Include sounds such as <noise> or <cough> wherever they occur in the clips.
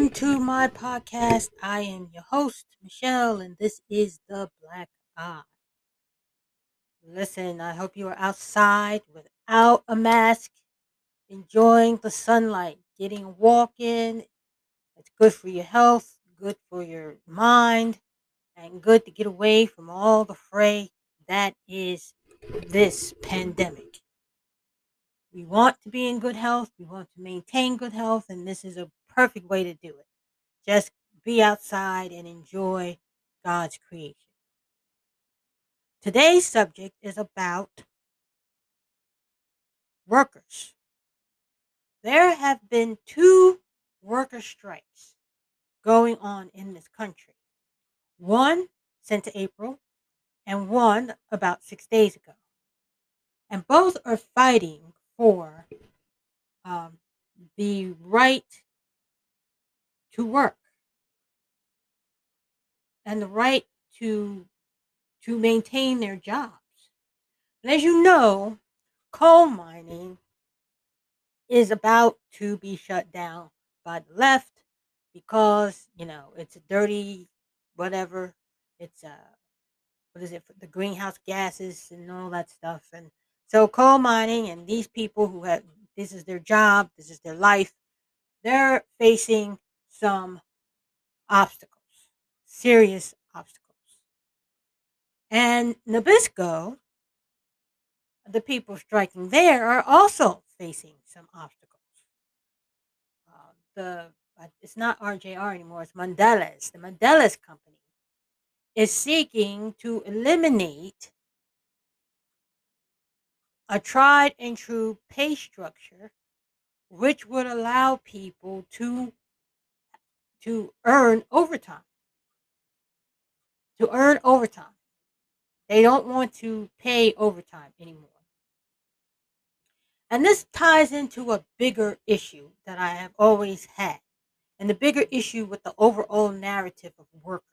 Welcome to my podcast. I am your host, Michelle, and this is The Black Eye. Listen, I hope you are outside without a mask, enjoying the sunlight, getting a walk in. It's good for your health, good for your mind, and good to get away from all the fray that is this pandemic. We want to be in good health. We want to maintain good health. And this is a perfect way to do it. Just be outside and enjoy God's creation. Today's subject is about workers. There have been two worker strikes going on in this country. One since April and one about six days ago. And both are fighting for um, the right to work and the right to to maintain their jobs. And as you know, coal mining is about to be shut down by the left because you know it's a dirty whatever it's uh what is it the greenhouse gases and all that stuff and so coal mining and these people who have this is their job, this is their life, they're facing some obstacles, serious obstacles. And Nabisco, the people striking there, are also facing some obstacles. Uh, the it's not RJR anymore; it's Mondelez. The Mondelez company is seeking to eliminate a tried and true pay structure which would allow people to to earn overtime. To earn overtime. They don't want to pay overtime anymore. And this ties into a bigger issue that i have always had and the bigger issue with the overall narrative of workers.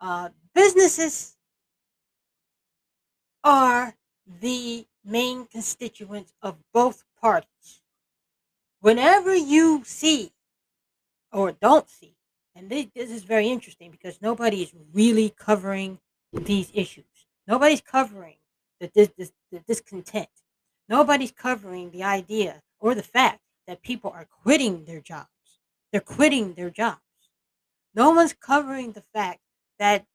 Uh, businesses are the main constituents of both parties. Whenever you see or don't see, and this, this is very interesting because nobody is really covering these issues. Nobody's covering the, the, the discontent. Nobody's covering the idea or the fact that people are quitting their jobs. They're quitting their jobs. No one's covering the fact that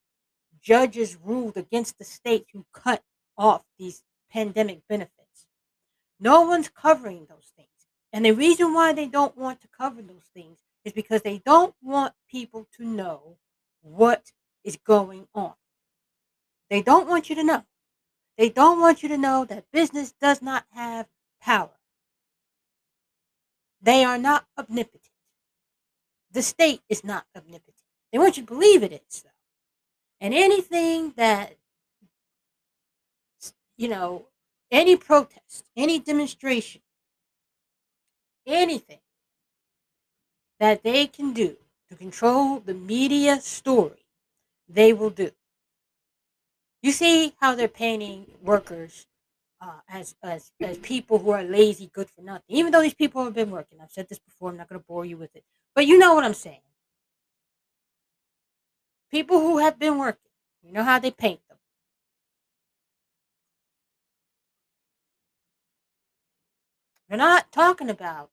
judges ruled against the state who cut off these pandemic benefits. No one's covering those things. And the reason why they don't want to cover those things is because they don't want people to know what is going on. They don't want you to know. They don't want you to know that business does not have power. They are not omnipotent. The state is not omnipotent. They want you to believe it is, though. And anything that you know, any protest, any demonstration, anything that they can do to control the media story, they will do. You see how they're painting workers uh, as, as as people who are lazy, good for nothing. Even though these people have been working, I've said this before. I'm not going to bore you with it, but you know what I'm saying. People who have been working, you know how they paint them. We're not talking about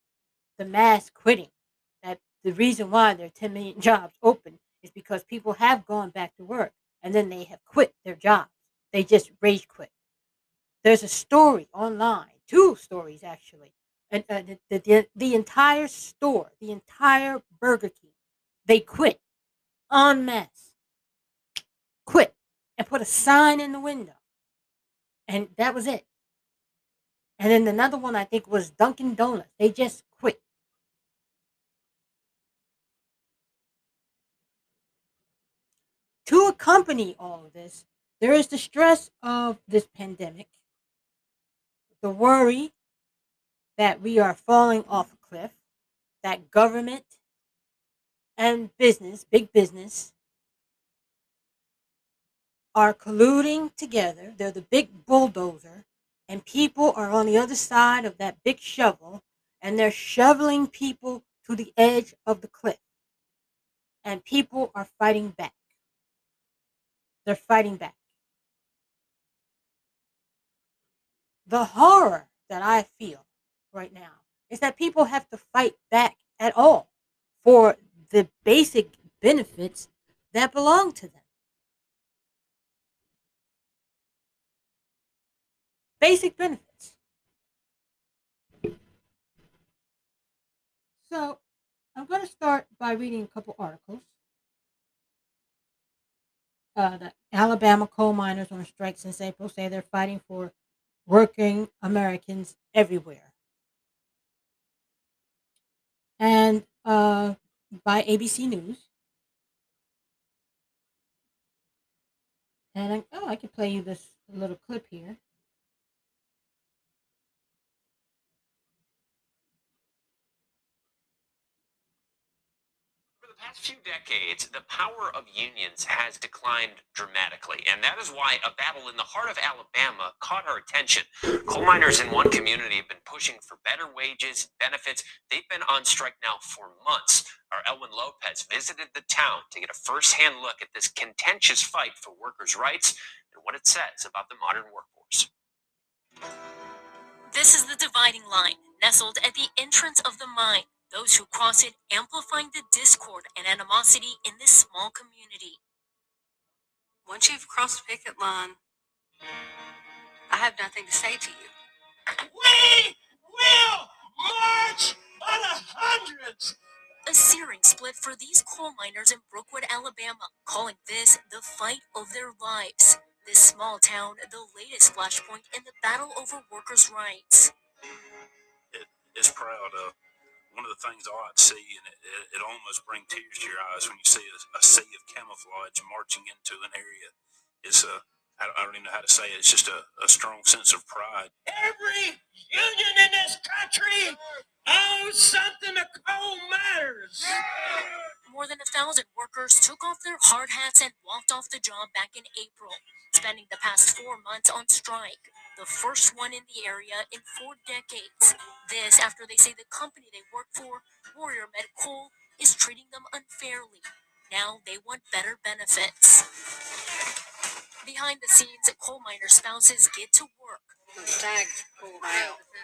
the mass quitting. The reason why there are 10 million <laughs> jobs open is because people have gone back to work and then they have quit their jobs. They just rage quit. There's a story online, two stories actually. And uh, the, the, the entire store, the entire Burger King, they quit en masse. Quit and put a sign in the window. And that was it. And then another one I think was Dunkin' Donuts. They just quit. To accompany all of this, there is the stress of this pandemic, the worry that we are falling off a cliff, that government and business, big business, are colluding together. They're the big bulldozer and people are on the other side of that big shovel and they're shoveling people to the edge of the cliff. And people are fighting back. They're fighting back. The horror that I feel right now is that people have to fight back at all for the basic benefits that belong to them. Basic benefits. So, I'm going to start by reading a couple articles. Uh, the Alabama coal miners on strike since April say they're fighting for working Americans everywhere. And uh, by ABC News. And I, oh, I can play you this little clip here. Past few decades, the power of unions has declined dramatically, and that is why a battle in the heart of Alabama caught our attention. Coal miners in one community have been pushing for better wages, benefits. They've been on strike now for months. Our Elwyn Lopez visited the town to get a first-hand look at this contentious fight for workers' rights and what it says about the modern workforce. This is the dividing line, nestled at the entrance of the mine those who cross it amplifying the discord and animosity in this small community. Once you've crossed the picket line, I have nothing to say to you. We will march by the hundreds. A searing split for these coal miners in Brookwood, Alabama, calling this the fight of their lives. This small town, the latest flashpoint in the battle over workers' rights. It is proud of one of the things I see, and it, it, it almost brings tears to your eyes when you see a, a sea of camouflage marching into an area. It's a, I don't, I don't even know how to say it. It's just a, a strong sense of pride. Every union in this country owes something to coal miners. More than a thousand workers took off their hard hats and walked off the job back in April, spending the past four months on strike the first one in the area in four decades. This after they say the company they work for, Warrior Met Coal, is treating them unfairly. Now they want better benefits. Behind the scenes, coal miner spouses get to work.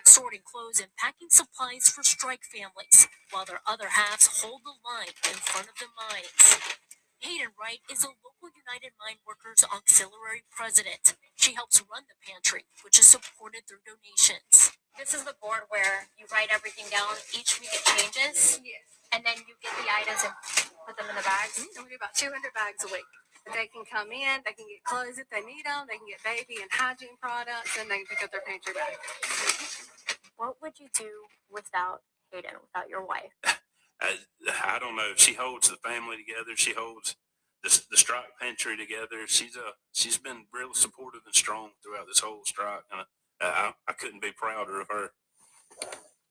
Sorting clothes and packing supplies for strike families, while their other halves hold the line in front of the mines. Haeden Wright is a local United Mine Workers Auxiliary president. She helps run the pantry, which is supported through donations. This is the board where you write everything down. Each week it changes. Yes. And then you get the items and put them in the bags. Mm-hmm. And we do about 200 bags a week. They can come in, they can get clothes if they need them, they can get baby and hygiene products, and they can pick up their pantry bag. What would you do without Haeden, without your wife? <laughs> I, I don't know. She holds the family together. She holds the, the strike pantry together. She's a she's been real supportive and strong throughout this whole strike, and I, I, I couldn't be prouder of her.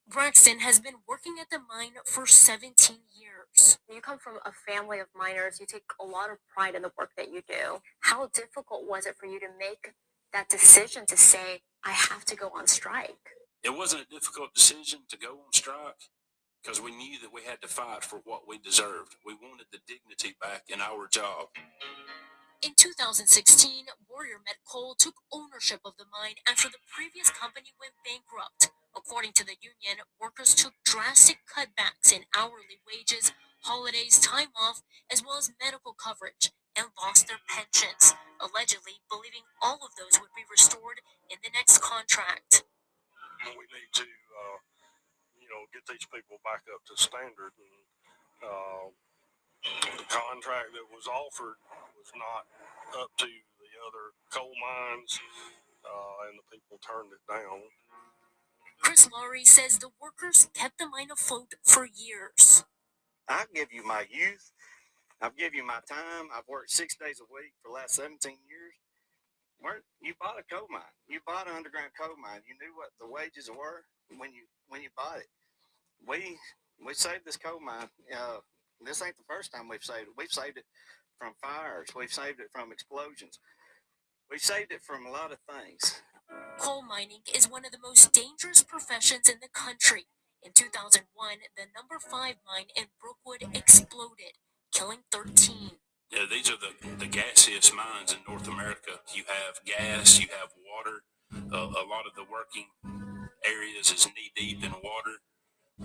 Braxton has been working at the mine for 17 years. You come from a family of miners. You take a lot of pride in the work that you do. How difficult was it for you to make that decision to say, I have to go on strike? It wasn't a difficult decision to go on strike because we knew that we had to fight for what we deserved. We wanted the dignity back in our job. In 2016, Warrior Met Coal took ownership of the mine after the previous company went bankrupt. According to the union, workers took drastic cutbacks in hourly wages, holidays, time off, as well as medical coverage, and lost their pensions, allegedly believing all of those would be restored in the next contract. We need to uh, know, get these people back up to standard. And uh, the contract that was offered was not up to the other coal mines, uh, and the people turned it down. Chris Laurie says the workers kept the mine afloat for years. I give you my youth. I've given you my time. I've worked six days a week for the last 17 years. Where you bought a coal mine. You bought an underground coal mine. You knew what the wages were when you when you bought it we we saved this coal mine. Uh, this ain't the first time we've saved it. We've saved it from fires. We've saved it from explosions. We've saved it from a lot of things. Coal mining is one of the most dangerous professions in the country. In 2001, the number 5 mine in Brookwood exploded, killing 13. Yeah, these are the, the gaseous mines in North America. You have gas, you have water. Uh, a lot of the working areas is knee deep in water.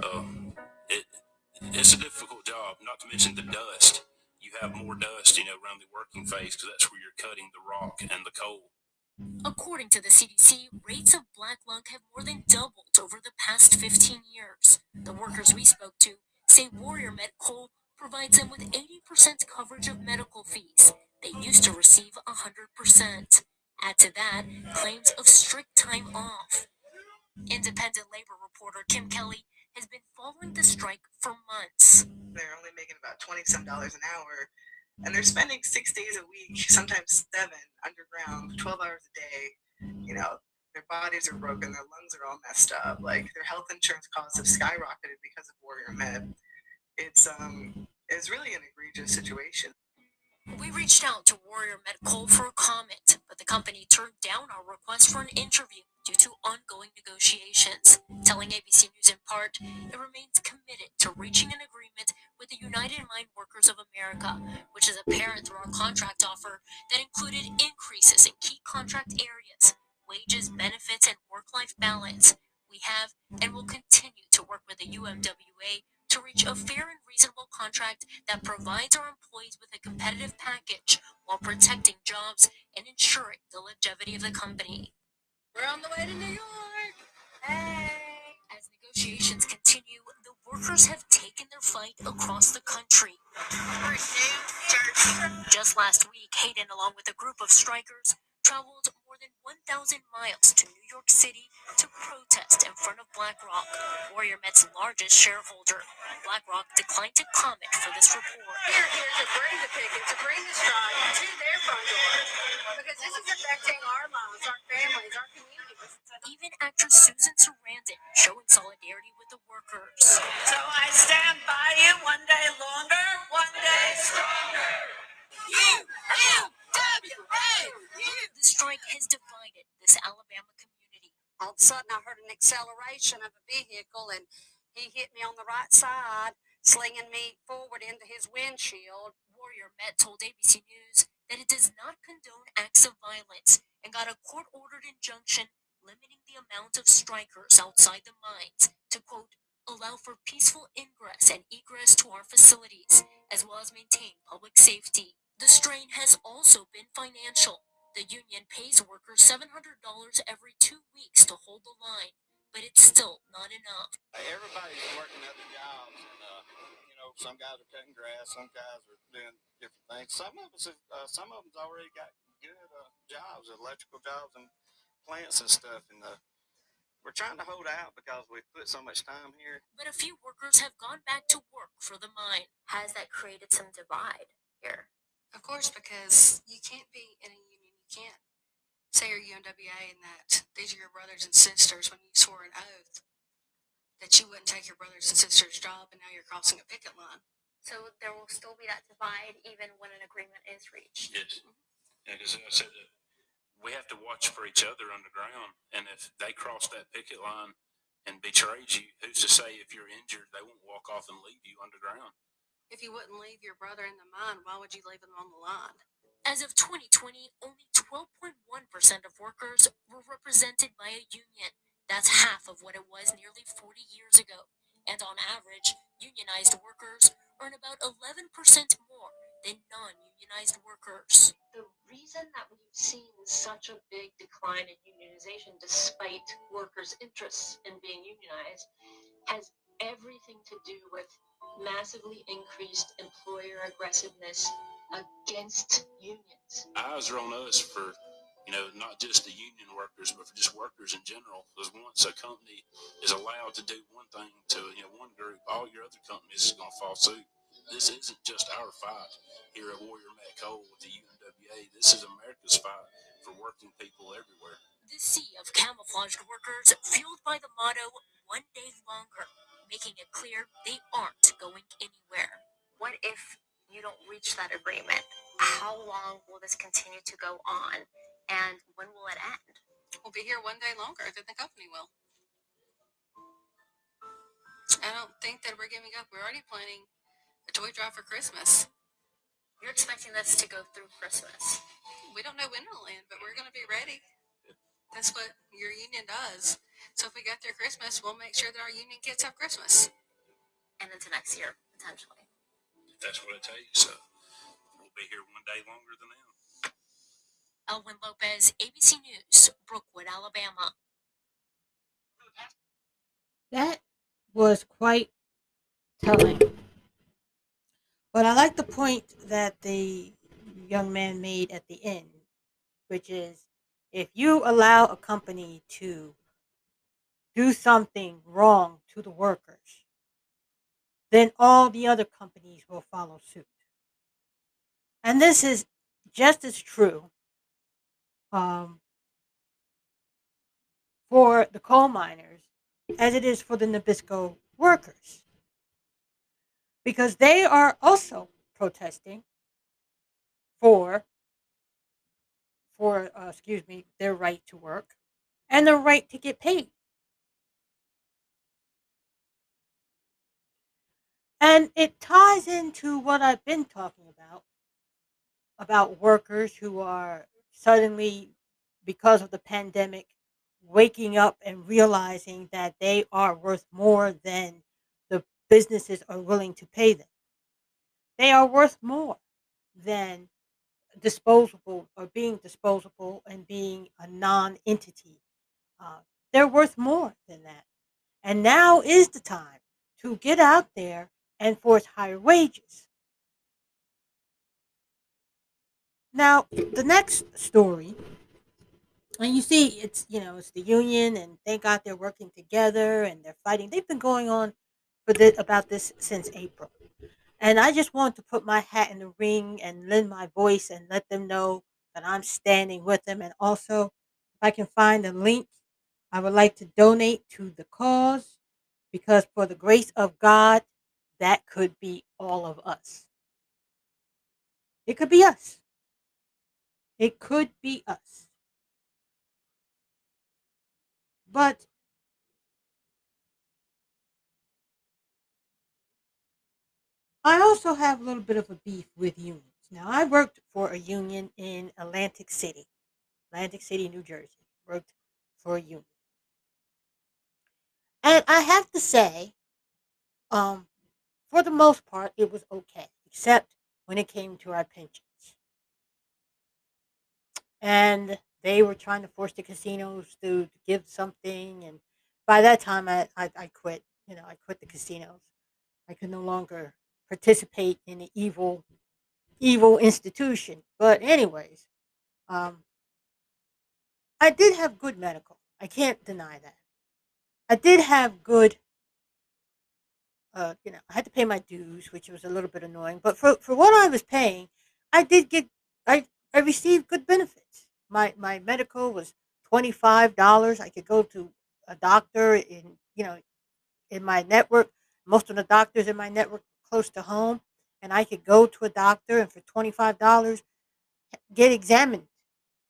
Um, it, it's a difficult job, not to mention the dust. You have more dust, you know, around the working phase because that's where you're cutting the rock and the coal. According to the CDC, rates of black lung have more than doubled over the past 15 years. The workers we spoke to say Warrior Met Coal provides them with 80% coverage of medical fees. They used to receive 100%. Add to that claims of strict time off. Independent labor reporter Kim Kelly has been following the strike for months. They're only making about 20 some dollars an hour and they're spending six days a week, sometimes seven underground, 12 hours a day. You know, their bodies are broken, their lungs are all messed up. Like their health insurance costs have skyrocketed because of Warrior Met. It's um, it's really an egregious situation. We reached out to Warrior Coal for a comment, but the company turned down our request for an interview due to ongoing negotiations. Telling ABC News in part, it remains committed to reaching an agreement with the United Mine Workers of America, which is apparent through our contract offer that included increases in key contract areas, wages, benefits, and work life balance. We have and will continue to work with the UMWA to reach a fair and reasonable contract that provides our employees with a competitive package while protecting jobs and ensuring the longevity of the company. We're on the way to New York. Hey. As negotiations continue, the workers have taken their fight across the country. Just last week, Haeden, along with a group of strikers, traveled more than 1,000 miles to New York City to protest in front of BlackRock, Warrior Met's largest shareholder. BlackRock declined to comment for this report. We're here to bring the picket, to bring the strike to their front door. Because this is affecting our lives, our families, our communities. Even actress Susan Sarandon showing solidarity with the workers. So I stand by you one day longer, one day stronger. The strike has divided this Alabama community. all of a sudden I heard an acceleration of a vehicle and he hit me on the right side, slinging me forward into his windshield. Warrior Met told ABC News that it does not condone acts of violence and got a court ordered injunction limiting the amount of strikers outside the mines to quote allow for peaceful ingress and egress to our facilities as well as maintain public safety. The strain has also been financial. The union pays workers $700 every two weeks to hold the line, but it's still not enough. Everybody's working other jobs, and uh, you know, some guys are cutting grass, some guys are doing different things. Some of us, have, uh, some of them's already got good uh, jobs, electrical jobs, and plants and stuff, and uh, we're trying to hold out because we put so much time here. But a few workers have gone back to work for the mine. Has that created some divide here? Of course, because you can't be in a union. You can't say you're UMWA and that these are your brothers and sisters when you swore an oath that you wouldn't take your brothers and sisters' job and now you're crossing a picket line. So there will still be that divide even when an agreement is reached. Yes. Yeah, because I said that we have to watch for each other underground, and if they cross that picket line and betrayed you, who's to say if you're injured they won't walk off and leave you underground? If you wouldn't leave your brother in the mine, why would you leave him on the line? As of 2020, only 12.1% of workers were represented by a union. That's half of what it was nearly 40 years ago. And on average, unionized workers earn about 11% more than non unionized workers. the reason that we've seen such a big decline in unionization despite workers' interests in being unionized has everything to do with massively increased employer aggressiveness against unions. eyes are on us for, you know, not just the union workers, but for just workers in general. Because once a company is allowed to do one thing to, you know, one group, all your other companies is going to fall suit. This isn't just our fight here at Warrior Met Coal with the UMWA. This is America's fight for working people everywhere. The sea of camouflaged workers fueled by the motto, one day longer, making it clear they aren't going anywhere. What if you don't reach that agreement? How long will this continue to go on? And when will it end? We'll be here one day longer than the company will. I don't think that we're giving up. We're already planning a toy drive for Christmas. You're expecting this to go through Christmas. We don't know when it'll end, but we're going to be ready. That's what your union does. So if we get through Christmas, we'll make sure that our union kids have Christmas. And into next year, potentially. If that's what it takes, so we'll be here one day longer than them. Elwyn Lopez, ABC News, Brookwood, Alabama. That was quite telling. But I like the point that the young man made at the end, which is if you allow a company to do something wrong to the workers, then all the other companies will follow suit. And this is just as true um, for the coal miners as it is for the Nabisco workers. Because they are also protesting for for uh, excuse me their right to work and their right to get paid. And it ties into what I've been talking about about workers who are suddenly because of the pandemic waking up and realizing that they are worth more than the businesses are willing to pay them. They are worth more than disposable or being disposable and being a non entity. Uh, they're worth more than that. And now is the time to get out there and force higher wages. Now, the next story and you see it's you know it's the union and thank god they're working together and they're fighting. They've been going on for this about this since april. And i just want to put my hat in the ring and lend my voice and let them know that i'm standing with them. And also if i can find a link i would like to donate to the cause because for the grace of god that could be all of us it could be us it could be us but I also have a little bit of a beef with unions. Now, I worked for a union in Atlantic City, Atlantic City, New Jersey. Worked for a union. And I have to say, um, for the most part, it was okay, except when it came to our pensions. And they were trying to force the casinos to, give something and by that time I, I, I quit you know i quit the casinos. I could no longer participate in the evil evil institution. But anyways um, i did have good medical. I can't deny that. I did have good uh, you know i had to pay my dues which was a little bit annoying but for, for what i was paying i did get i i received good benefits my my medical was twenty five dollars. I could go to a doctor in you know in my network. Most of the doctors in my network close to home, and I could go to a doctor and for twenty five dollars get examined,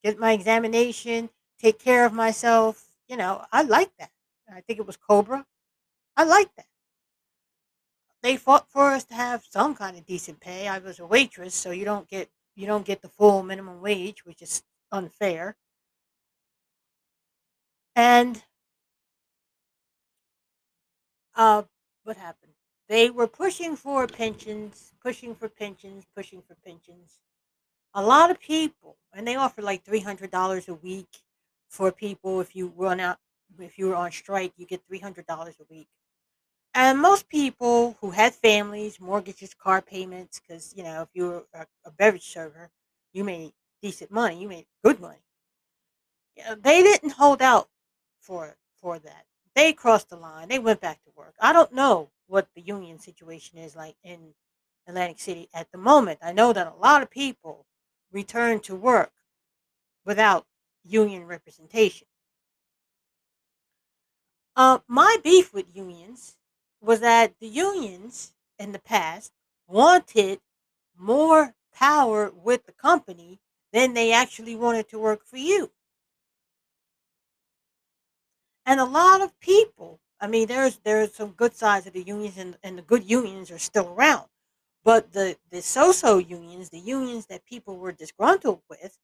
get my examination, take care of myself. You know, I like that. I think it was Cobra. I like that. They fought for us to have some kind of decent pay. I was a waitress, so you don't get you don't get the full minimum wage, which is unfair. And uh, what happened? They were pushing for pensions, pushing for pensions, pushing for pensions. A lot of people, and they offer like three hundred dollars a week for people if you run out, if you were on strike, you get three hundred dollars a week. And most people who had families, mortgages, car payments, because you know if you were a, a beverage server, you made decent money, you made good money. Yeah, they didn't hold out for for that. They crossed the line. They went back to work. I don't know what the union situation is like in Atlantic City at the moment. I know that a lot of people return to work without union representation. Uh, my beef with unions was that the unions in the past wanted more power with the company than they actually wanted to work for you. And a lot of people I mean, there's there's some good sides of the unions, and, and the good unions are still around. But the the so-so unions, the unions that people were disgruntled with,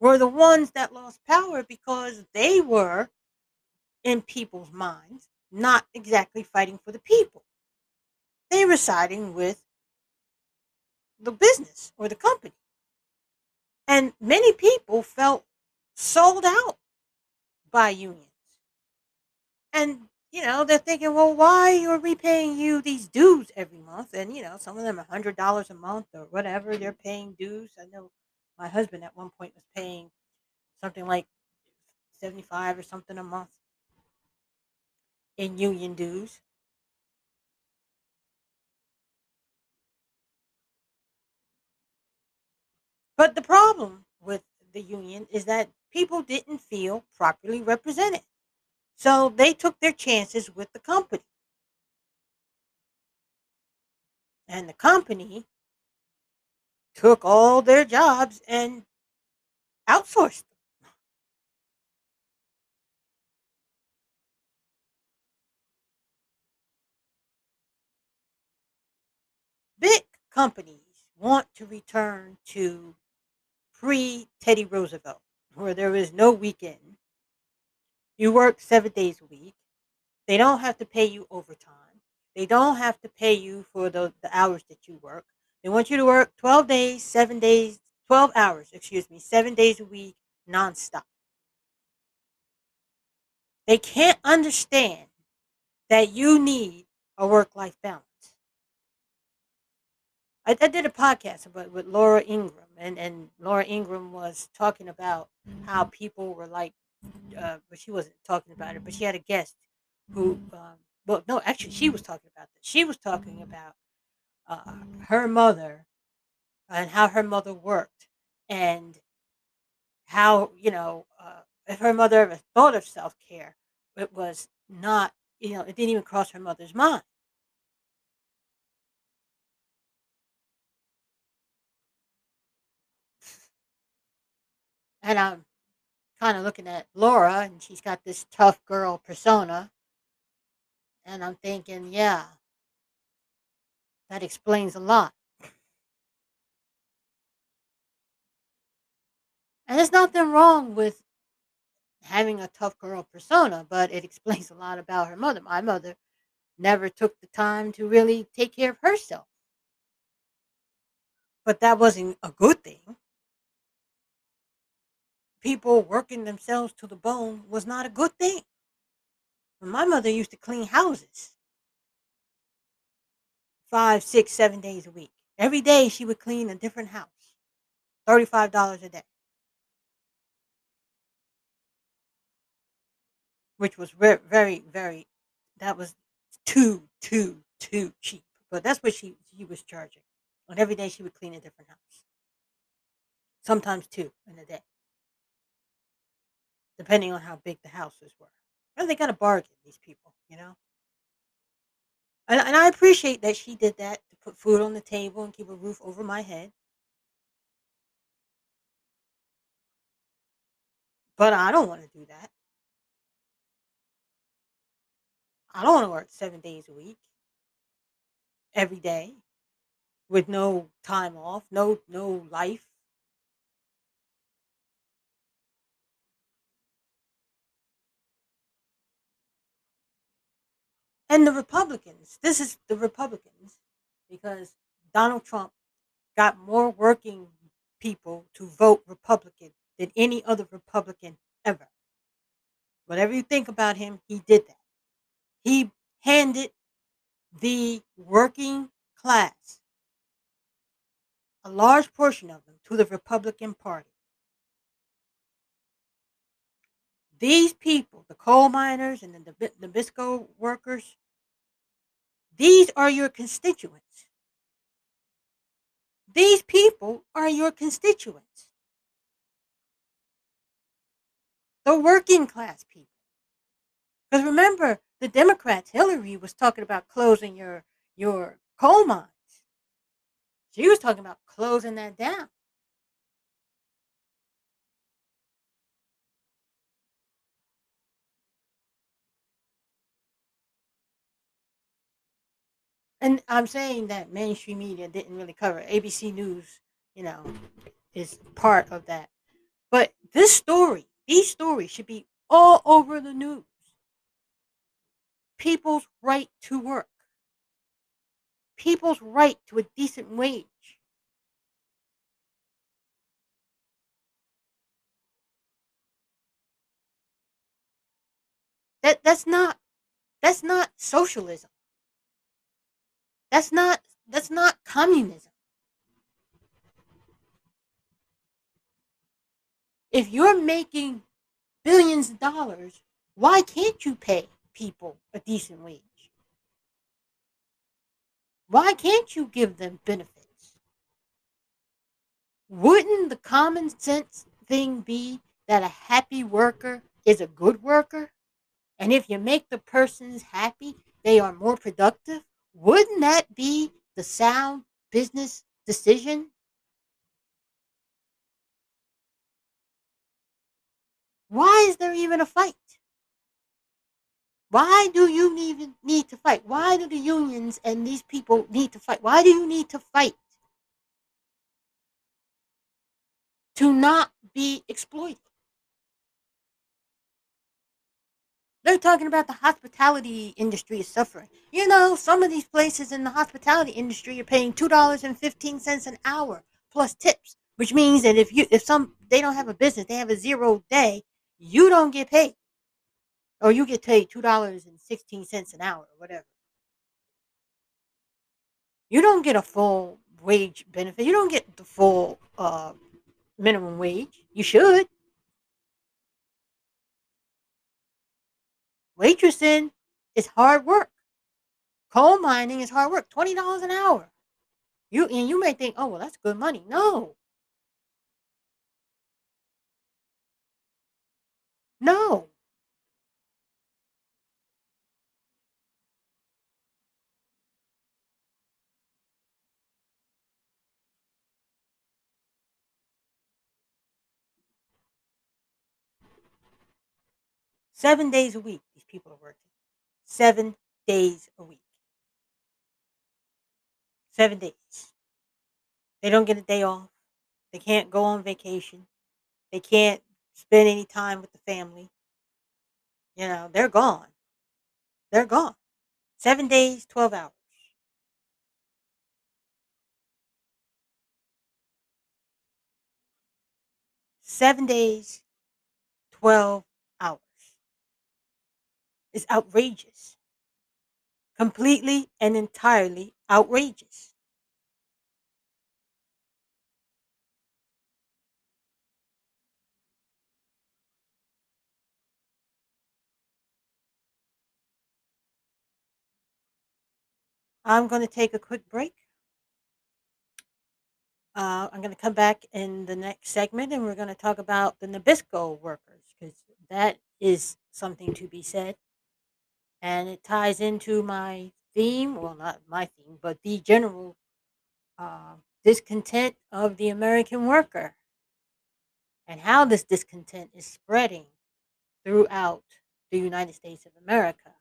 were the ones that lost power because they were, in people's minds, not exactly fighting for the people. They were siding with the business or the company. And many people felt sold out by unions. And, you know, they're thinking, well, why are we paying you these dues every month? And, you know, some of them are $100 a month or whatever. They're paying dues. I know my husband at one point was paying something like 75 or something a month in union dues. But the problem with the union is that people didn't feel properly represented. So they took their chances with the company. And the company took all their jobs and outsourced Big companies want to return to pre Teddy Roosevelt, where there is no weekend. You work seven days a week. They don't have to pay you overtime. They don't have to pay you for the, the hours that you work. They want you to work 12 days, seven days, 12 hours, excuse me, seven days a week, nonstop. They can't understand that you need a work life balance. I, I did a podcast about with Laura Ingraham, and, and Laura Ingraham was talking about how people were like, uh, but she wasn't talking about it, but she had a guest who, um, well, no, actually, she was talking about this. She was talking about uh, her mother and how her mother worked and how, you know, uh, if her mother ever thought of self care, it was not, you know, it didn't even cross her mother's mind. And I'm kind of looking at Laura, and she's got this tough girl persona. And I'm thinking, yeah, that explains a lot. And there's nothing wrong with having a tough girl persona, but it explains a lot about her mother. My mother never took the time to really take care of herself. But that wasn't a good thing. People working themselves to the bone was not a good thing. My mother used to clean houses five, six, seven days a week. Every day she would clean a different house. $35 a day. Which was very, very, that was too, too, too cheap. But that's what she, she was charging. And every day she would clean a different house. Sometimes two in a day. Depending on how big the houses were. And they got a bargain, these people, you know? And, and I appreciate that she did that to put food on the table and keep a roof over my head. But I don't want to do that. I don't want to work seven days a week, every day, with no time off, no no life. And the Republicans, this is the Republicans, because Donald Trump got more working people to vote Republican than any other Republican ever. Whatever you think about him, he did that. He handed the working class, a large portion of them, to the Republican Party. These people, the coal miners and the Nabisco workers, these are your constituents. These people are your constituents. The working class people. Because remember, the Democrats, Hillary was talking about closing your your coal mines. She was talking about closing that down. And I'm saying that mainstream media didn't really cover. ABC News, you know, is part of that. But this story, these stories should be all over the news. People's right to work, people's right to a decent wage. That that's not that's not socialism. That's not that's not communism. If you're making billions of dollars, why can't you pay people a decent wage? Why can't you give them benefits? Wouldn't the common sense thing be that a happy worker is a good worker? And if you make the persons happy, they are more productive? Wouldn't that be the sound business decision? Why is there even a fight? Why do you even need to fight? Why do the unions and these people need to fight? Why do you need to fight? To not be exploited. They're talking about the hospitality industry is suffering. You know, some of these places in the hospitality industry are paying two dollars and fifteen cents an hour plus tips, which means that if you if some they don't have a business, they have a zero day, you don't get paid. Or you get paid two dollars and sixteen cents an hour, or whatever. You don't get a full wage benefit. You don't get the full uh, minimum wage. You should. Waitressing is hard work. Coal mining is hard work. Twenty dollars an hour. You and you may think, oh well, that's good money. No. No. Seven days a week, people are working. Seven days a week. Seven days. They don't get a day off. They can't go on vacation. They can't spend any time with the family. You know, they're gone. They're gone. Seven days, 12 hours. Seven days, 12 It's outrageous. Completely and entirely outrageous. I'm going to take a quick break. Uh, I'm going to come back in the next segment and we're going to talk about the Nabisco workers because that is something to be said. And it ties into my theme, well, not my theme, but the general uh, discontent of the American worker and how this discontent is spreading throughout the United States of America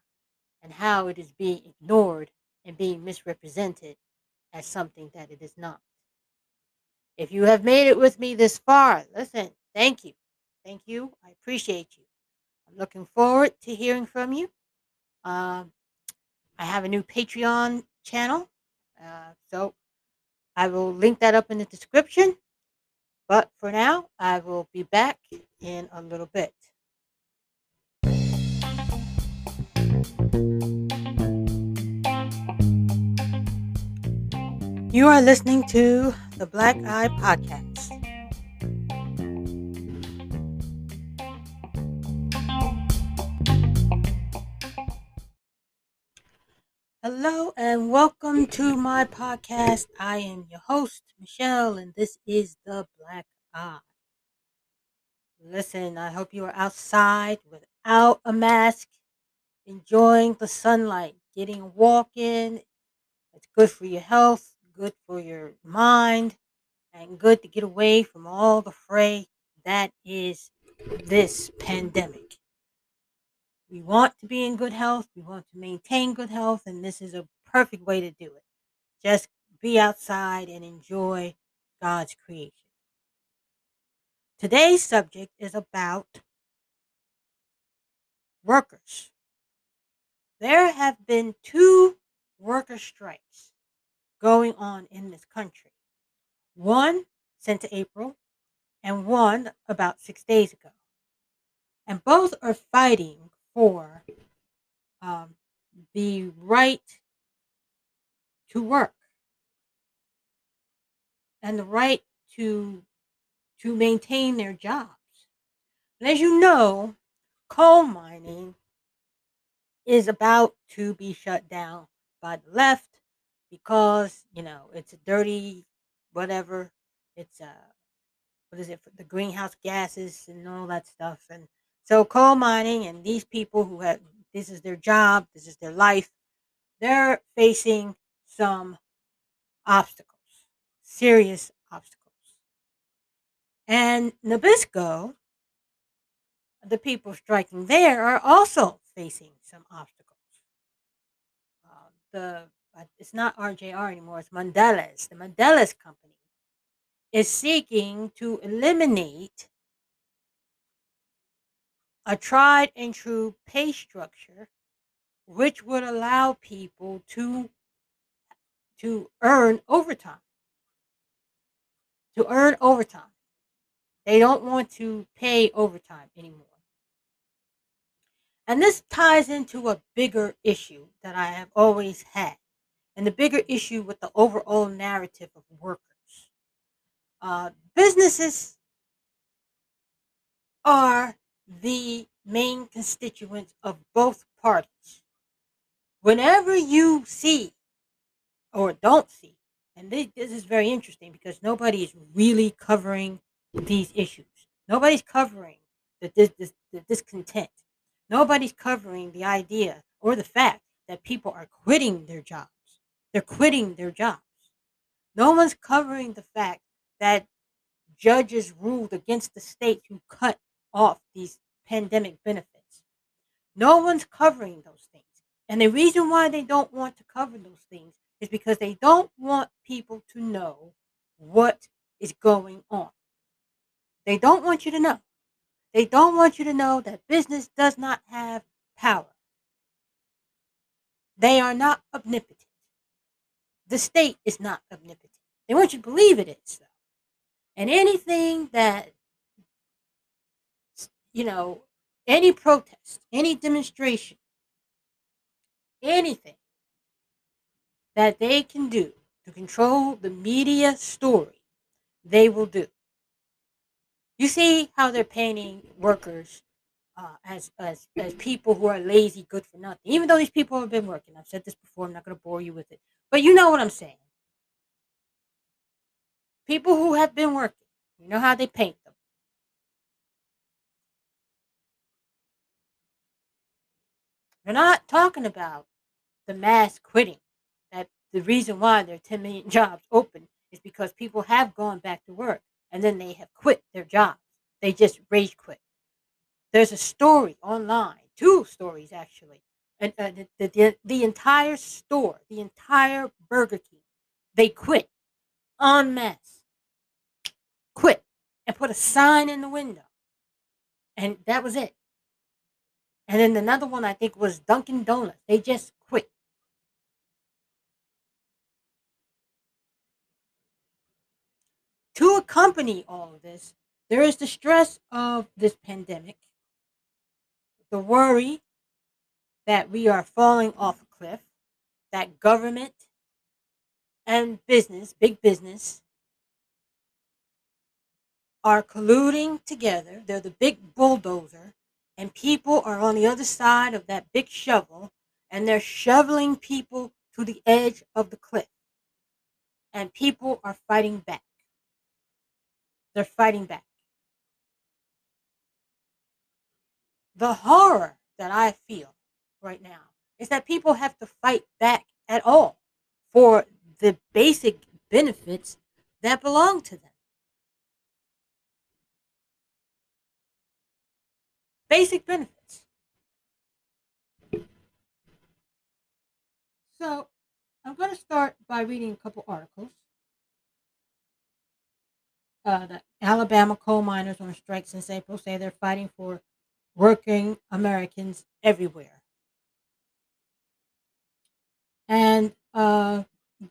and how it is being ignored and being misrepresented as something that it is not. If you have made it with me this far, listen, thank you. Thank you. I appreciate you. I'm looking forward to hearing from you. Um, I have a new Patreon channel. Uh, so I will link that up in the description. But for now, I will be back in a little bit. You are listening to the Black Eye Podcast. Hello and welcome to my podcast. I am your host, Michelle, and this is the Black Eye. Listen, I hope you are outside without a mask, enjoying the sunlight, getting a walk in. It's good for your health, good for your mind, and good to get away from all the fray that is this pandemic. We want to be in good health, we want to maintain good health, and this is a perfect way to do it. Just be outside and enjoy God's creation. Today's subject is about workers. There have been two worker strikes going on in this country. One since April, and one about six days ago. And both are fighting for um, the right to work and the right to to maintain their jobs. And as you know, coal mining is about to be shut down by the left because, you know, it's a dirty whatever. It's uh what is it, the greenhouse gases and all that stuff. And so coal mining and these people who have this is their job, this is their life, they're facing some obstacles, serious obstacles. And Nabisco, the people striking there, are also facing some obstacles. Uh, the it's not RJR anymore; it's Mondelez, the Mondelez company, is seeking to eliminate a tried and true pay structure which would allow people to to earn overtime. To earn overtime. They don't want to pay overtime anymore. And this ties into a bigger issue that i have always had and the bigger issue with the overall narrative of workers. Uh, businesses are the main constituents of both parties. Whenever you see or don't see, and this, this is very interesting because nobody is really covering these issues. Nobody's covering the, dis, the discontent. Nobody's covering the idea or the fact that people are quitting their jobs. They're quitting their jobs. No one's covering the fact that judges ruled against the state who cut off these pandemic benefits. No one's covering those things. And the reason why they don't want to cover those things is because they don't want people to know what is going on. They don't want you to know. They don't want you to know that business does not have power. They are not omnipotent. The state is not omnipotent. They want you to believe it is, though. And anything that, you know, any protest, any demonstration, anything that they can do to control the media story, they will do. You see how they're painting workers uh, as, as as people who are lazy, good for nothing. Even though these people have been working, I've said this before. I'm not going to bore you with it, but you know what I'm saying. People who have been working, you know how they paint them. We're not talking about the mass quitting. That the reason why there are 10 million <laughs> jobs open is because people have gone back to work and then they have quit their jobs. They just rage quit. There's a story online, two stories actually. And uh, the, the, the entire store, the entire Burger King, they quit en masse quit and put a sign in the window. And that was it. And then another one I think was Dunkin' Donuts. They just quit. To accompany all of this, there is the stress of this pandemic, the worry that we are falling off a cliff, that government and business, big business, are colluding together. They're the big bulldozer, and people are on the other side of that big shovel, and they're shoveling people to the edge of the cliff. And people are fighting back. They're fighting back. The horror that I feel right now is that people have to fight back at all for the basic benefits that belong to them. Basic benefits. So I'm going to start by reading a couple articles. Uh, the Alabama coal miners on strike since April say they're fighting for working Americans everywhere. And uh,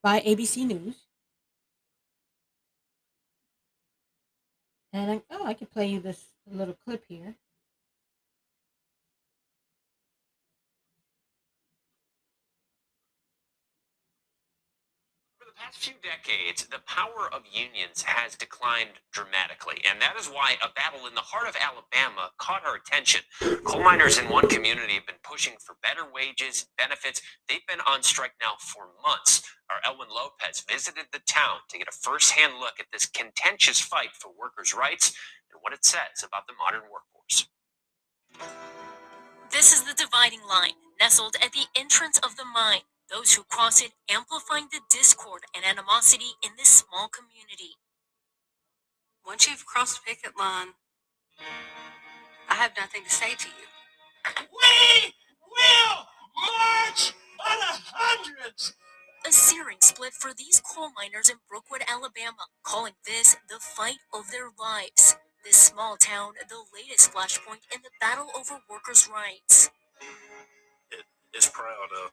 by ABC News. And I, oh, I could play you this little clip here. Past few decades, the power of unions has declined dramatically, and that is why a battle in the heart of Alabama caught our attention. Coal miners in one community have been pushing for better wages, benefits. They've been on strike now for months. Our Elwyn Lopez visited the town to get a first-hand look at this contentious fight for workers' rights and what it says about the modern workforce. This is the dividing line, nestled at the entrance of the mine. Those who cross it amplifying the discord and animosity in this small community. Once you've crossed the picket line, I have nothing to say to you. We will march by the hundreds. A searing split for these coal miners in Brookwood, Alabama, calling this the fight of their lives. This small town, the latest flashpoint in the battle over workers' rights. It is proud of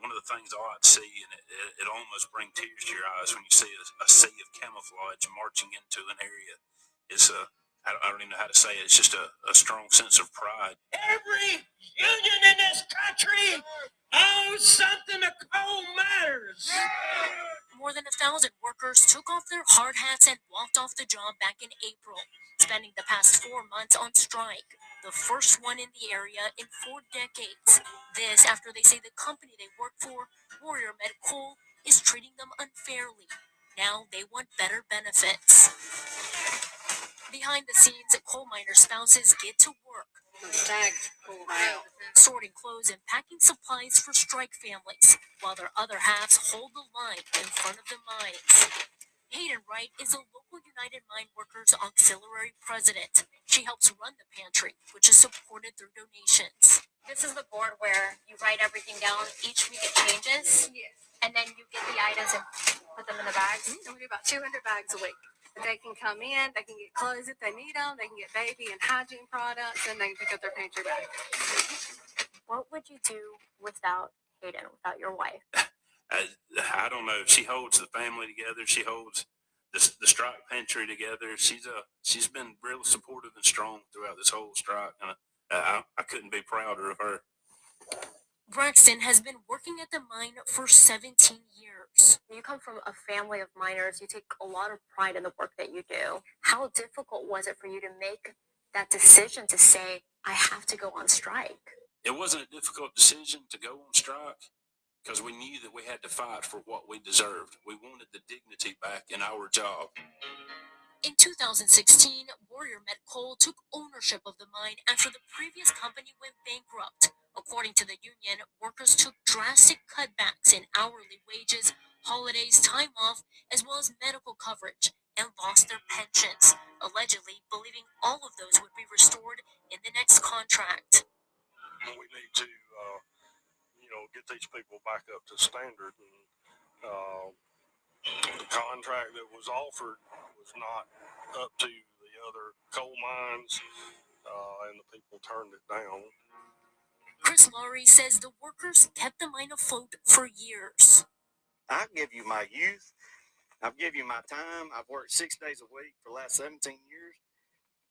one of the things I like see, and it, it, it almost brings tears to your eyes when you see a, a sea of camouflage marching into an area. It's a, I don't, I don't even know how to say it. It's just a, a strong sense of pride. Every union in this country owes something to coal miners. More than a thousand workers took off their hard hats and walked off the job back in April, spending the past four months on strike, the first one in the area in four decades. This after they say the company they work for, Warrior Met Coal, is treating them unfairly. Now they want better benefits. Behind the scenes, coal miner spouses get to work, sorting clothes and packing supplies for strike families, while their other halves hold the line in front of the mines. Haeden Wright is a local United Mine Workers Auxiliary president. She helps run the pantry, which is supported through donations. This is the board where you write everything down. Each week it changes, Yes. and then you get the items and put them in the bags. And we do about 200 bags a week. They can come in, they can get clothes if they need them, they can get baby and hygiene products, and they can pick up their pantry bag. What would you do without Haeden, without your wife? I, I don't know. She holds the family together. She holds the, the strike pantry together. She's a she's been real supportive and strong throughout this whole strike, and I, I, I couldn't be prouder of her. Braxton has been working at the mine for 17 years. You come from a family of miners. You take a lot of pride in the work that you do. How difficult was it for you to make that decision to say, I have to go on strike? It wasn't a difficult decision to go on strike because we knew that we had to fight for what we deserved. We wanted the dignity back in our job. In 2016, Warrior Met Coal took ownership of the mine after the previous company went bankrupt. According to the union, workers took drastic cutbacks in hourly wages, holidays, time off, as well as medical coverage, and lost their pensions, allegedly believing all of those would be restored in the next contract. we need to, uh, you know, get these people back up to standard. And uh, the contract that was offered was not up to the other coal mines, uh, and the people turned it down. Chris Laurie says the workers kept the mine afloat for years. I give you my youth. I've give you my time. I've worked six days a week for the last 17 years.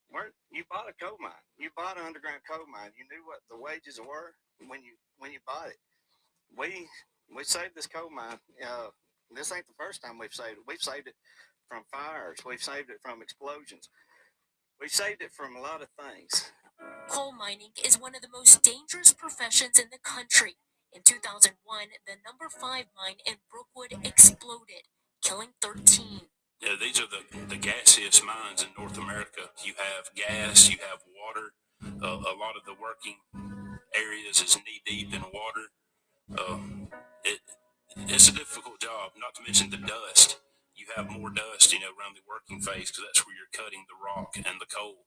Where you bought a coal mine, you bought an underground coal mine. You knew what the wages were when you when you bought it. We we saved this coal mine. Uh, this ain't the first time we've saved it. We've saved it from fires. We've saved it from explosions. We've saved it from a lot of things. Coal mining is one of the most dangerous professions in the country. In 2001, the number 5 mine in Brookwood exploded, killing 13. Yeah, these are the, the gaseous mines in North America. You have gas, you have water. Uh, a lot of the working areas is knee deep in water. Um, it it's a difficult job. Not to mention the dust. You have more dust, you know, around the working face because that's where you're cutting the rock and the coal.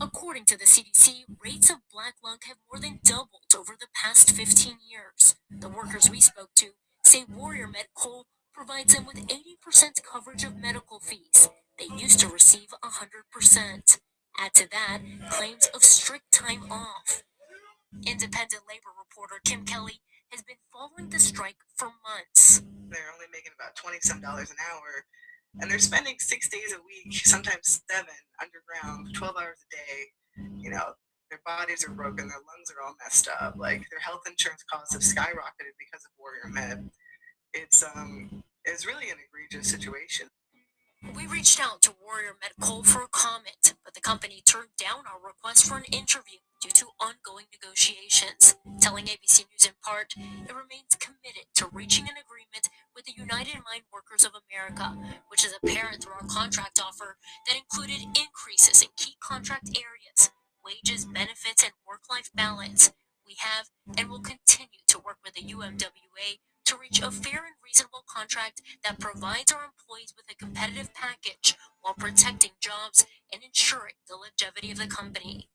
According to the CDC, rates of black lung have more than doubled over the past 15 years. The workers we spoke to say Warrior Met Coal provides them with 80% coverage of medical fees. They used to receive 100%. Add to that claims of strict time off. Independent labor reporter Kim Kelly has been following the strike for months. They're only making about 20 some dollars an hour. And they're spending six days a week, sometimes seven, underground, 12 hours a day. You know, their bodies are broken, their lungs are all messed up. Like their health insurance costs have skyrocketed because of Warrior Met. It's um, it's really an egregious situation. We reached out to Warrior Met Coal for a comment, but the company turned down our request for an interview due to ongoing negotiations, telling ABC News in part it remains committed to reaching an agreement with the United Mine Workers of America, which is apparent through our contract offer that included increases in key contract areas, wages, benefits, and work-life balance. We have and will continue to work with the UMWA to reach a fair and reasonable contract that provides our employees with a competitive package while protecting jobs and ensuring the longevity of the company.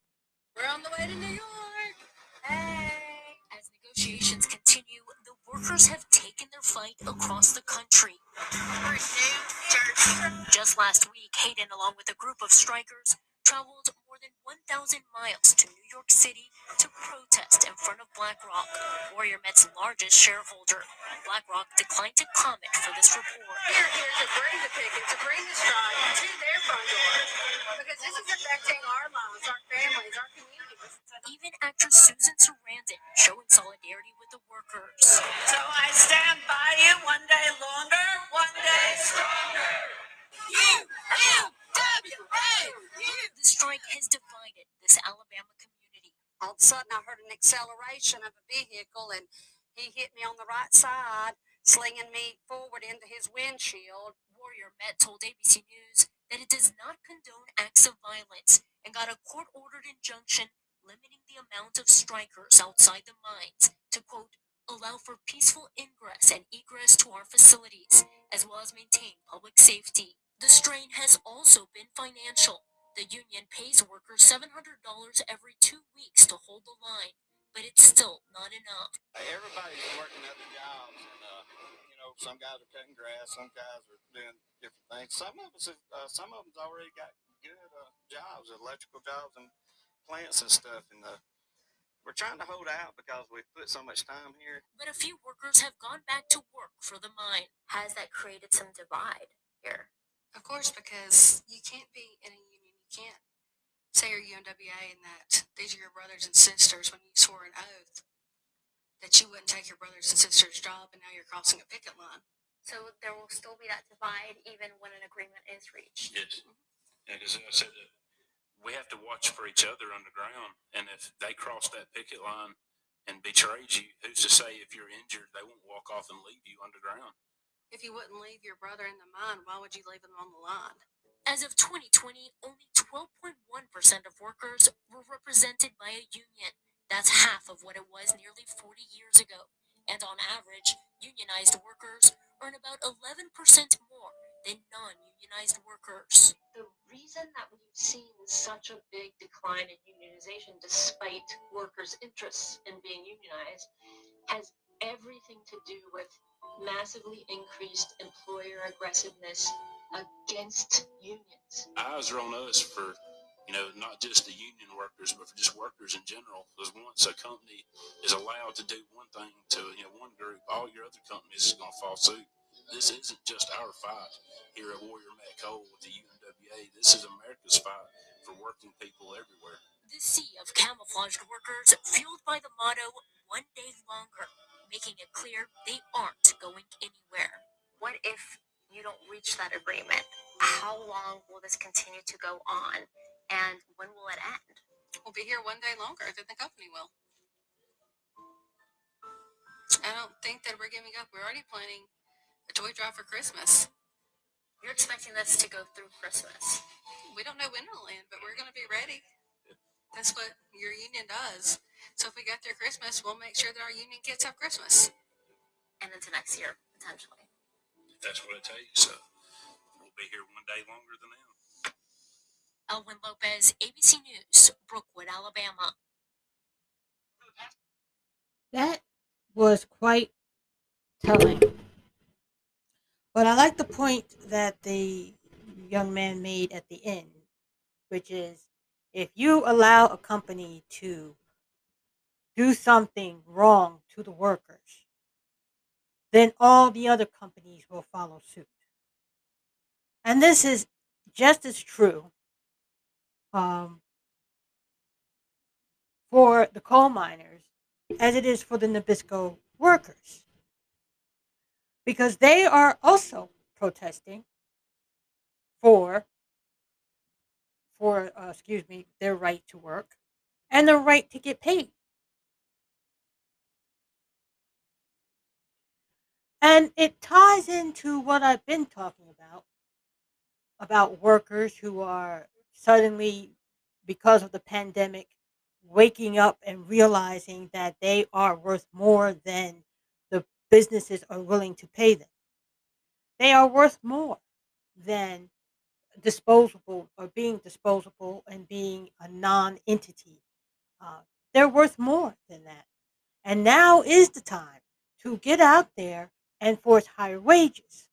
We're on the way to New York. Hey. As negotiations continue, the workers have taken their fight across the country. Just last week, Haeden, along with a group of strikers, traveled more than 1,000 miles to New York City to protest in front of BlackRock, Warrior Met's largest shareholder. BlackRock declined to comment for this report. We're here to bring the picket, to bring the strike to their front door. Because this is affecting our lives, our families, our communities. Even actress Susan Sarandon showing solidarity with the workers. So I stand by you one day longer, one day stronger. The strike has divided this Alabama community. all of a sudden I heard an acceleration of a vehicle and he hit me on the right side, slinging me forward into his windshield. Warrior Met told ABC News that it does not condone acts of violence and got a court ordered injunction limiting the amount of strikers outside the mines to quote allow for peaceful ingress and egress to our facilities as well as maintain public safety. The strain has also been financial. The union pays workers $700 every two weeks to hold the line, but it's still not enough. Everybody's working other jobs, and uh, you know, some guys are cutting grass, some guys are doing different things. Some of us, uh, some of them's already got good uh, jobs, electrical jobs, and plants and stuff. And uh, we're trying to hold out because we've put so much time here. But a few workers have gone back to work for the mine. Has that created some divide here? Of course, because you can't be in a union. You can't say you're UMWA and that these are your brothers and sisters when you swore an oath that you wouldn't take your brothers and sisters' job and now you're crossing a picket line. So there will still be that divide even when an agreement is reached. Yes. Yeah, because I said that we have to watch for each other underground, and if they cross that picket line and betrayed you, who's to say if you're injured they won't walk off and leave you underground? If you wouldn't leave your brother in the mine, why would you leave him on the line? As of 2020, only 12.1% of workers were represented by a union. That's half of what it was nearly 40 years ago. And on average, unionized workers earn about 11% more than non unionized workers. The reason that we've seen such a big decline in unionization despite workers' interests in being unionized has everything to do with massively increased employer aggressiveness against unions. Eyes are on us for, you know, not just the union workers, but for just workers in general. Because once a company is allowed to do one thing to, you know, one group, all your other companies is going to fall suit. This isn't just our fight here at Warrior Met Coal with the UMWA. This is America's fight for working people everywhere. The sea of camouflaged workers fueled by the motto, one day longer, making it clear they aren't going anywhere. What if you don't reach that agreement? How long will this continue to go on? And when will it end? We'll be here one day longer than the company will. I don't think that we're giving up. We're already planning a toy drive for Christmas. You're expecting this to go through Christmas. We don't know when it'll end, but we're going to be ready. That's what your union does. So if we got through Christmas, we'll make sure that our union kids have Christmas. And into next year, potentially. That's what it takes. So we'll be here one day longer than them. Elwyn Lopez, ABC News, Brookwood, Alabama. That was quite telling. But I like the point that the young man made at the end, which is if you allow a company to do something wrong to the workers, then all the other companies will follow suit. And this is just as true um, for the coal miners as it is for the Nabisco workers because they are also protesting for for uh, excuse me their right to work and their right to get paid. And it ties into what i've been talking about about workers who are suddenly because of the pandemic waking up and realizing that they are worth more than businesses are willing to pay them they are worth more than disposable or being disposable and being a non-entity. Uh, they're worth more than that. And now is the time to get out there and force higher wages.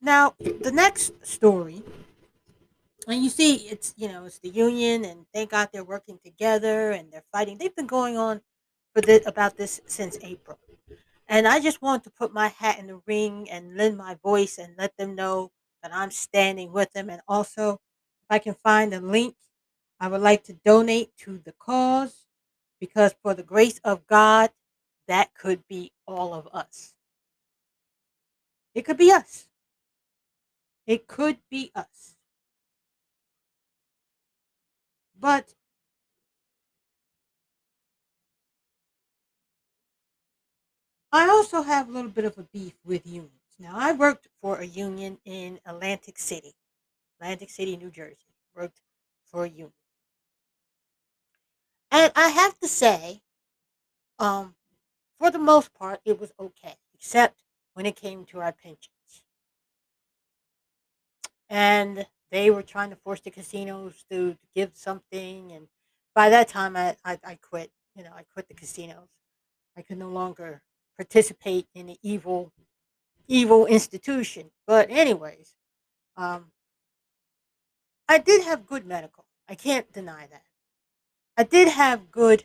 Now, the next story, and you see, it's you know, it's the union, and thank God they're working together and they're fighting. They've been going on for about this since April. And I just want to put my hat in the ring and lend my voice and let them know that I'm standing with them. And also, if I can find a link, I would like to donate to the cause because, for the grace of God, that could be all of us. It could be us. It could be us. But I also have a little bit of a beef with unions. Now, I worked for a union in Atlantic City, Atlantic City, New Jersey. Worked for a union. And I have to say, um, for the most part, it was okay, except when it came to our pensions. And they were trying to force the casinos to, give something. And by that time, I, I, I quit. You know, I quit the casinos. I could no longer participate in the evil evil institution. But anyways, um, I did have good medical. I can't deny that. I did have good.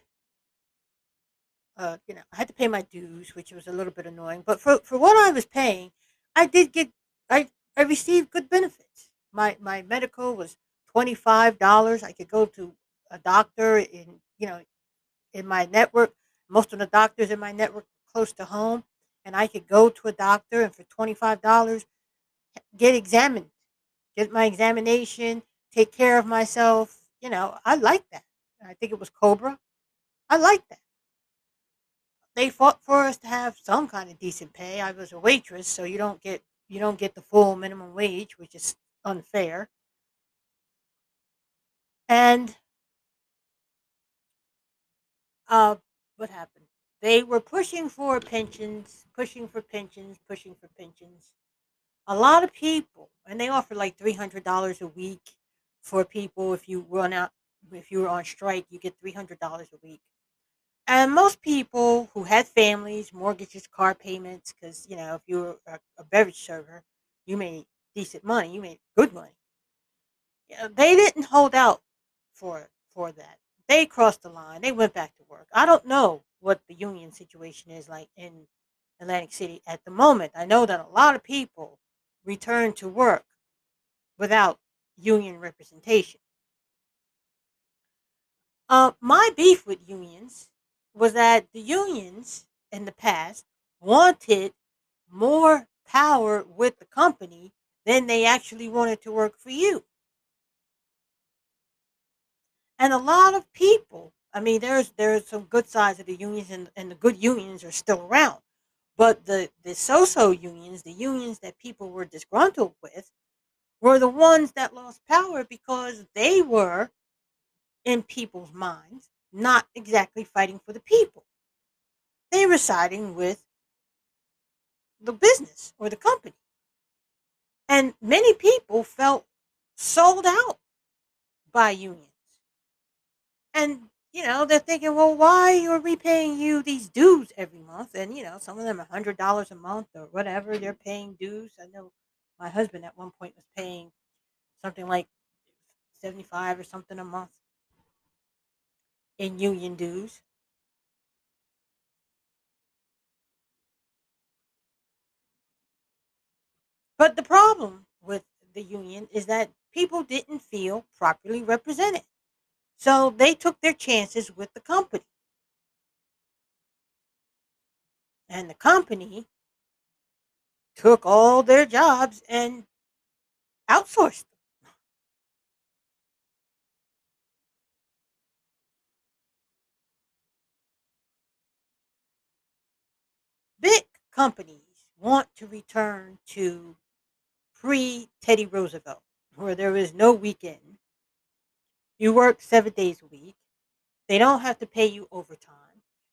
Uh, you know, I had to pay my dues, which was a little bit annoying. But for, for what I was paying, I did get I I received good benefits. My my medical was twenty five dollars. I could go to a doctor in you know in my network. Most of the doctors in my network close to home and I could go to a doctor and for $25 get examined, get my examination, take care of myself. You know, I like that. I think it was Cobra. I like that. They fought for us to have some kind of decent pay. I was a waitress, so you don't get you don't get the full minimum wage, which is unfair. And uh, what happened? They were pushing for pensions, pushing for pensions, pushing for pensions. A lot of people, and they offered like three hundred dollars a week for people if you run out if you were on strike, you get three hundred dollars a week. And most people who had families, mortgages, car payments, because you know if you were a, a beverage server, you made decent money, you made good money. You know, they didn't hold out for for that. They crossed the line. They went back to work. I don't know what the union situation is like in Atlantic City at the moment. I know that a lot of people return to work without union representation. Uh, my beef with unions was that the unions in the past wanted more power with the company than they actually wanted to work for you. And a lot of people I mean, there's there's some good sides of the unions, and, and the good unions are still around. But the the so-so unions, the unions that people were disgruntled with, were the ones that lost power because they were, in people's minds, not exactly fighting for the people. They were siding with the business or the company. And many people felt sold out by unions. And you know, they're thinking, well, why are we paying you these dues every month? And, you know, some of them are $100 a month or whatever. They're mm-hmm. paying dues. I know my husband at one point was paying something like 75 or something a month in union dues. But the problem with the union is that people didn't feel properly represented. So they took their chances with the company. And the company took all their jobs and outsourced them. Big companies want to return to pre Teddy Roosevelt, where there is no weekend. You work seven days a week. They don't have to pay you overtime.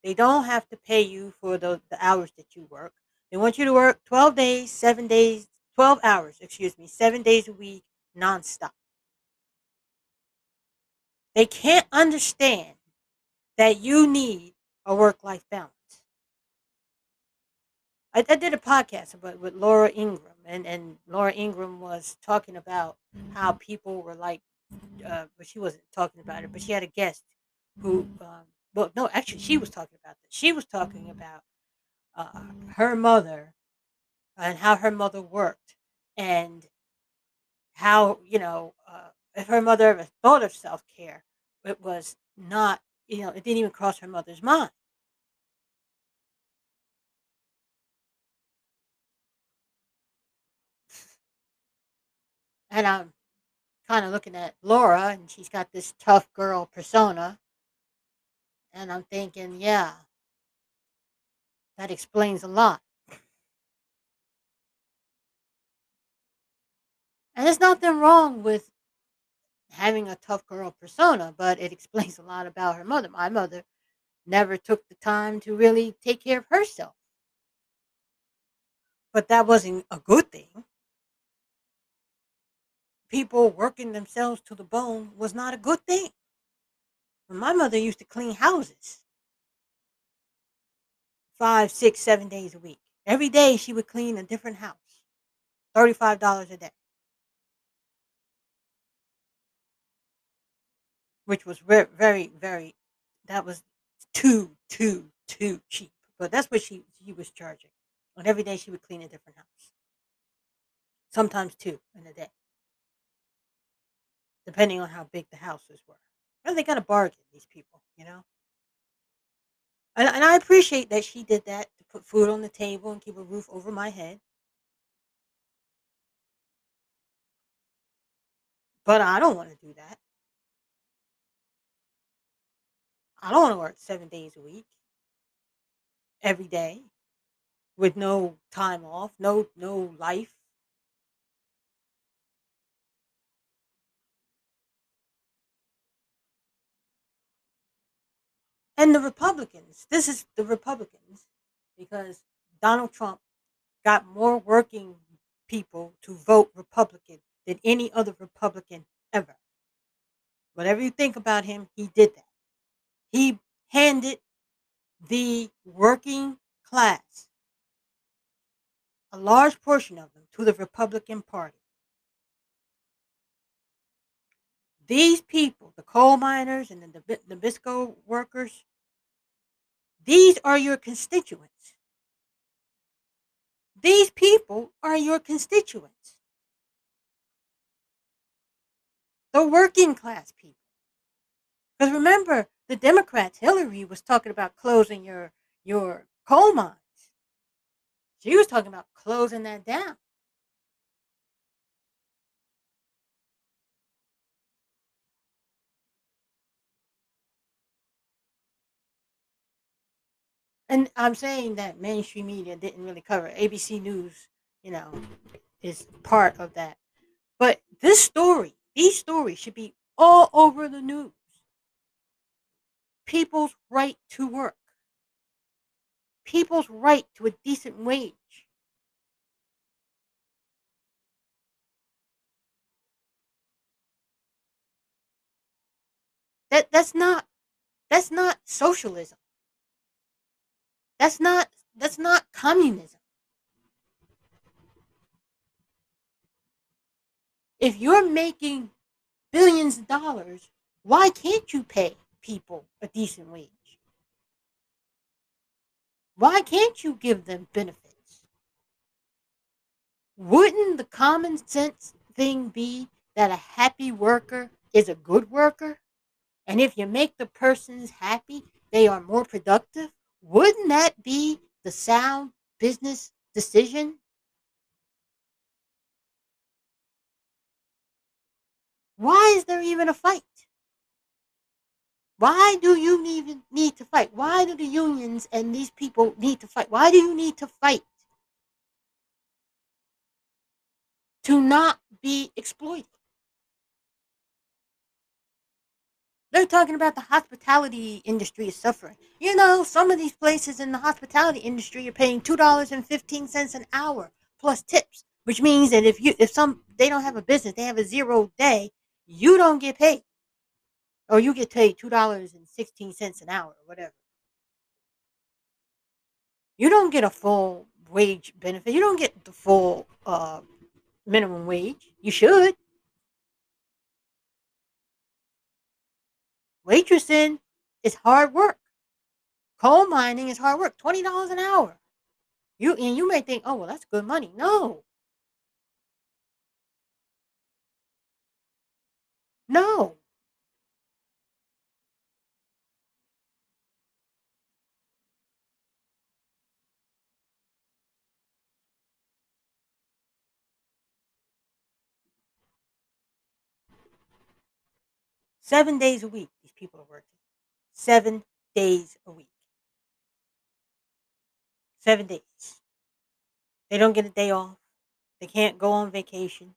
They don't have to pay you for the, the hours that you work. They want you to work 12 days, seven days, 12 hours, excuse me, seven days a week, nonstop. They can't understand that you need a work life balance. I, I did a podcast about with Laura Ingraham, and, and Laura Ingraham was talking about how mm-hmm. people were like, uh, but she wasn't talking about it, but she had a guest who, um, well, no, actually, she was talking about that. She was talking about uh, her mother and how her mother worked, and how you know uh, if her mother ever thought of self care, it was not, you know, it didn't even cross her mother's mind. And I'm kind of looking at Laura, and she's got this tough girl persona. And I'm thinking, yeah, that explains a lot. And there's nothing wrong with having a tough girl persona, but it explains a lot about her mother. My mother never took the time to really take care of herself. But that wasn't a good thing. People working themselves to the bone was not a good thing. My mother used to clean houses five, six, seven days a week. Every day she would clean a different house. $35 a day. Which was very, very, very, that was too, too, too cheap. But that's what she, she was charging. And every day she would clean a different house. Sometimes two in a day. Depending on how big the houses were. And they got a bargain, these people, you know? And, and I appreciate that she did that to put food on the table and keep a roof over my head. But I don't want to do that. I don't want to work seven days a week, every day, with no time off, no no life. And the Republicans, this is the Republicans, because Donald Trump got more working people to vote Republican than any other Republican ever. Whatever you think about him, he did that. He handed the working class, a large portion of them, to the Republican Party. These people, the coal miners and the Nab- Nabisco workers, these are your constituents. These people are your constituents. The working class people. Because remember, the Democrats, Hillary was talking about closing your your coal mines. She was talking about closing that down. And I'm saying that mainstream media didn't really cover it. ABC News, you know, is part of that. But this story, these stories should be all over the news. People's right to work, people's right to a decent wage. That that's not That's not socialism. That's not that's not communism. If you're making billions of dollars, why can't you pay people a decent wage? Why can't you give them benefits? Wouldn't the common sense thing be that a happy worker is a good worker? And if you make the persons happy, they are more productive? Wouldn't that be the sound business decision? Why is there even a fight? Why do you even need to fight? Why do the unions and these people need to fight? Why do you need to fight? To not be exploited. They're talking about the hospitality industry is suffering. You know, some of these places in the hospitality industry are paying two dollars and fifteen cents an hour plus tips, which means that if you if some they don't have a business, they have a zero day, you don't get paid, or you get paid two dollars and sixteen cents an hour, or whatever. You don't get a full wage benefit. You don't get the full uh, minimum wage. You should. Waitressing is hard work. Coal mining is hard work. Twenty dollars an hour. You and you may think, oh well, that's good money. No. No. Seven days a week, people are working. Seven days a week. Seven days. They don't get a day off. They can't go on vacation.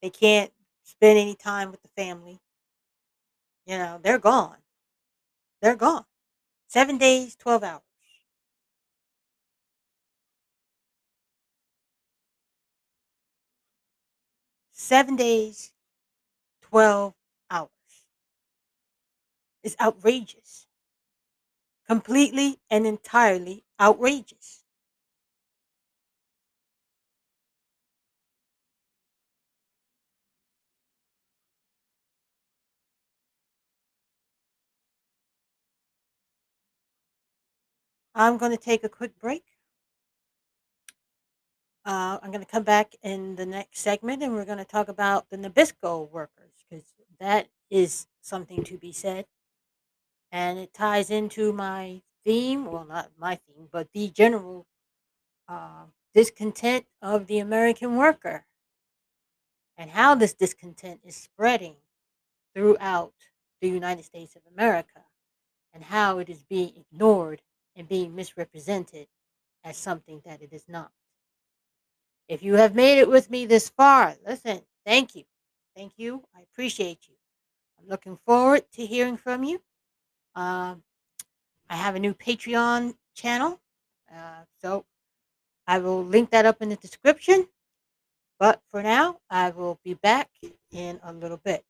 They can't spend any time with the family. You know, they're gone. They're gone. Seven days, 12 hours. Seven days, 12 It's outrageous. Completely and entirely outrageous. I'm going to take a quick break. Uh, I'm going to come back in the next segment and we're going to talk about the Nabisco workers because that is something to be said. And it ties into my theme well, not my theme, but the general uh, discontent of the American worker and how this discontent is spreading throughout the United States of America and how it is being ignored and being misrepresented as something that it is not. If you have made it with me this far, listen, thank you. Thank you. I appreciate you. I'm looking forward to hearing from you. Um, I have a new Patreon channel. Uh, so I will link that up in the description. But for now, I will be back in a little bit.